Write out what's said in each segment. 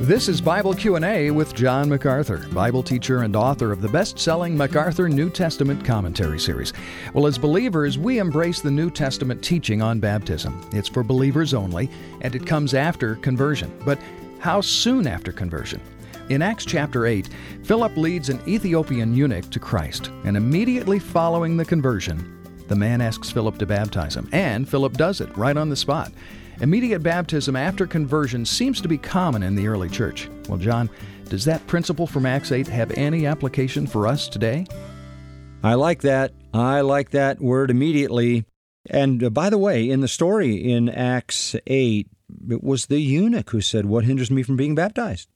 This is Bible Q&A with John MacArthur, Bible teacher and author of the best-selling MacArthur New Testament commentary series. Well, as believers, we embrace the New Testament teaching on baptism. It's for believers only, and it comes after conversion. But how soon after conversion? In Acts chapter 8, Philip leads an Ethiopian eunuch to Christ, and immediately following the conversion, the man asks Philip to baptize him, and Philip does it right on the spot. Immediate baptism after conversion seems to be common in the early church. Well, John, does that principle from Acts 8 have any application for us today? I like that. I like that word immediately. And uh, by the way, in the story in Acts 8, it was the eunuch who said, What hinders me from being baptized?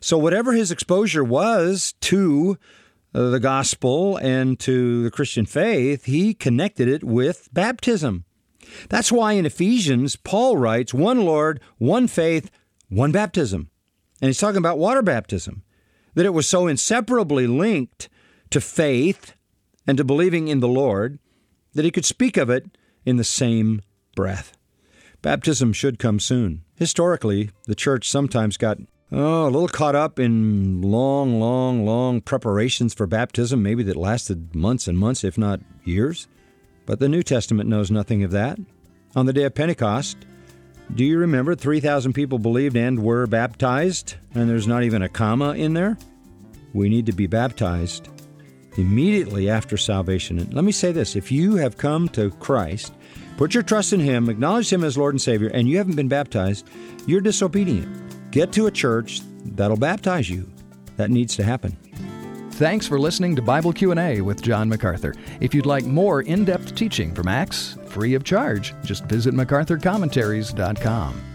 So, whatever his exposure was to uh, the gospel and to the Christian faith, he connected it with baptism. That's why in Ephesians, Paul writes, one Lord, one faith, one baptism. And he's talking about water baptism, that it was so inseparably linked to faith and to believing in the Lord that he could speak of it in the same breath. Baptism should come soon. Historically, the church sometimes got oh, a little caught up in long, long, long preparations for baptism, maybe that lasted months and months, if not years. But the New Testament knows nothing of that. On the day of Pentecost, do you remember 3,000 people believed and were baptized, and there's not even a comma in there? We need to be baptized immediately after salvation. And let me say this if you have come to Christ, put your trust in Him, acknowledge Him as Lord and Savior, and you haven't been baptized, you're disobedient. Get to a church that'll baptize you. That needs to happen. Thanks for listening to Bible Q&A with John MacArthur. If you'd like more in-depth teaching from Acts, free of charge, just visit macarthurcommentaries.com.